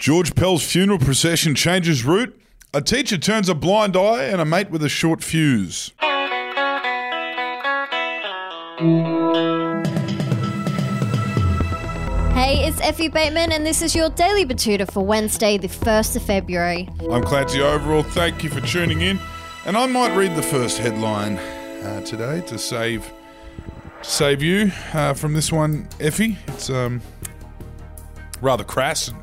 George Pell's funeral procession changes route. A teacher turns a blind eye, and a mate with a short fuse. Hey, it's Effie Bateman, and this is your Daily Betoota for Wednesday, the 1st of February. I'm Clancy Overell. Thank you for tuning in. And I might read the first headline uh, today to save save you uh, from this one, Effie. It's um, rather crass. And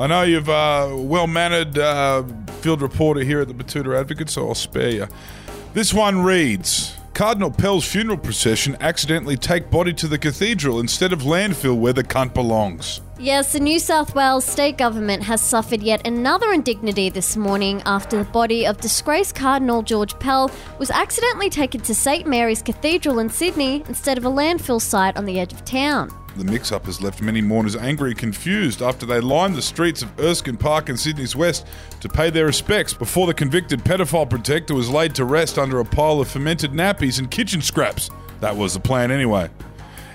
I know you've uh, well mannered uh, field reporter here at the Betoota Advocate, so I'll spare you. This one reads. Cardinal Pell's funeral procession accidentally take body to the cathedral instead of landfill where the cunt belongs. Yes, the New South Wales state government has suffered yet another indignity this morning after the body of disgraced Cardinal George Pell was accidentally taken to St Mary's Cathedral in Sydney instead of a landfill site on the edge of town. The mix up has left many mourners angry and confused after they lined the streets of Erskine Park in Sydney's West to pay their respects before the convicted pedophile protector was laid to rest under a pile of fermented nappies and kitchen scraps. That was the plan anyway.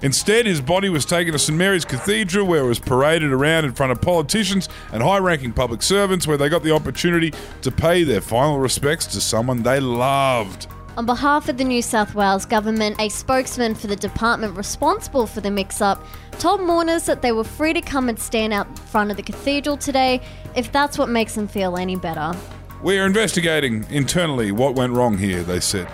Instead, his body was taken to St Mary's Cathedral, where it was paraded around in front of politicians and high ranking public servants, where they got the opportunity to pay their final respects to someone they loved. On behalf of the New South Wales Government, a spokesman for the department responsible for the mix up told mourners that they were free to come and stand out front of the cathedral today if that's what makes them feel any better. We are investigating internally what went wrong here, they said.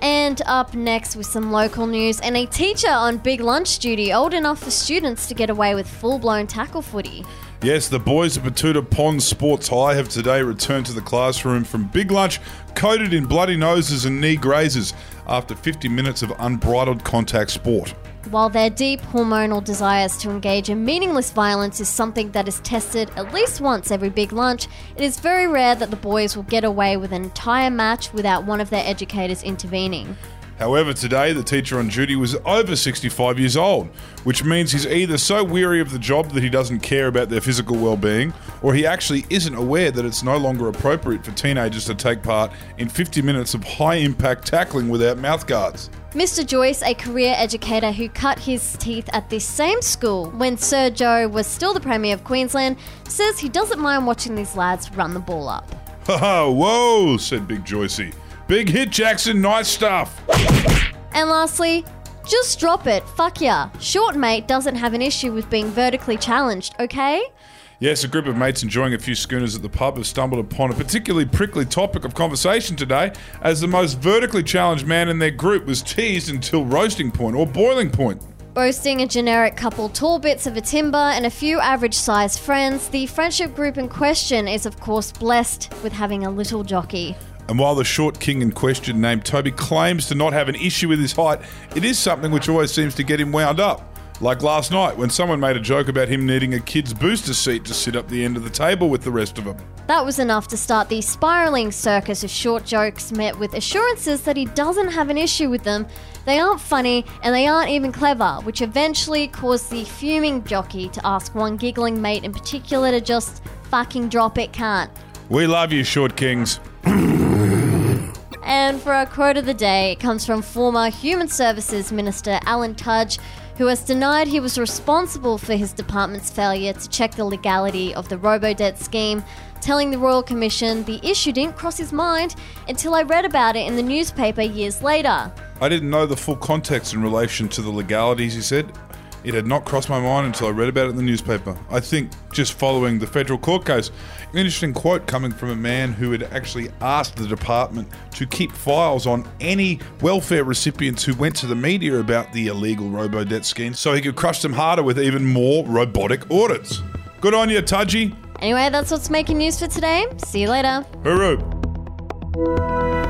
And up next with some local news and a teacher on big lunch duty old enough for students to get away with full blown tackle footy. Yes, the boys of Betoota Pond Sports High have today returned to the classroom from big lunch, coated in bloody noses and knee grazes after 50 minutes of unbridled contact sport. While their deep hormonal desires to engage in meaningless violence is something that is tested at least once every big lunch, it is very rare that the boys will get away with an entire match without one of their educators intervening. However, today the teacher on duty was over 65 years old, which means he's either so weary of the job that he doesn't care about their physical well being, or he actually isn't aware that it's no longer appropriate for teenagers to take part in 50 minutes of high impact tackling without mouthguards. Mr. Joyce, a career educator who cut his teeth at this same school when Sir Joh was still the Premier of Queensland, says he doesn't mind watching these lads run the ball up. Haha, whoa, said Big Joycey. Big hit, Jackson, nice stuff. And lastly, just drop it. Fuck ya. Short mate doesn't have an issue with being vertically challenged, okay? Yes, a group of mates enjoying a few schooners at the pub have stumbled upon a particularly prickly topic of conversation today, as the most vertically challenged man in their group was teased until roasting point or boiling point. Boasting a generic couple tall bits of a timber and a few average sized friends, the friendship group in question is, of course, blessed with having a little jockey. And while the short king in question, named Toby, claims to not have an issue with his height, it is something which always seems to get him wound up. Like last night, when someone made a joke about him needing a kid's booster seat to sit up the end of the table with the rest of them. That was enough to start the spiraling circus of short jokes met with assurances that he doesn't have an issue with them, they aren't funny, and they aren't even clever, which eventually caused the fuming jockey to ask one giggling mate in particular to just fucking drop it, can't. We love you, short kings. And for our quote of the day, it comes from former Human Services Minister Alan Tudge, who has denied he was responsible for his department's failure to check the legality of the robo-debt scheme, telling the Royal Commission the issue didn't cross his mind until I read about it in the newspaper years later. I didn't know the full context in relation to the legalities, he said. It had not crossed my mind until I read about it in the newspaper. I think just following the federal court case. An interesting quote coming from a man who had actually asked the department to keep files on any welfare recipients who went to the media about the illegal robo debt scheme so he could crush them harder with even more robotic audits. Good on you, Tudgy. Anyway, that's what's making news for today. See you later. Hooroo.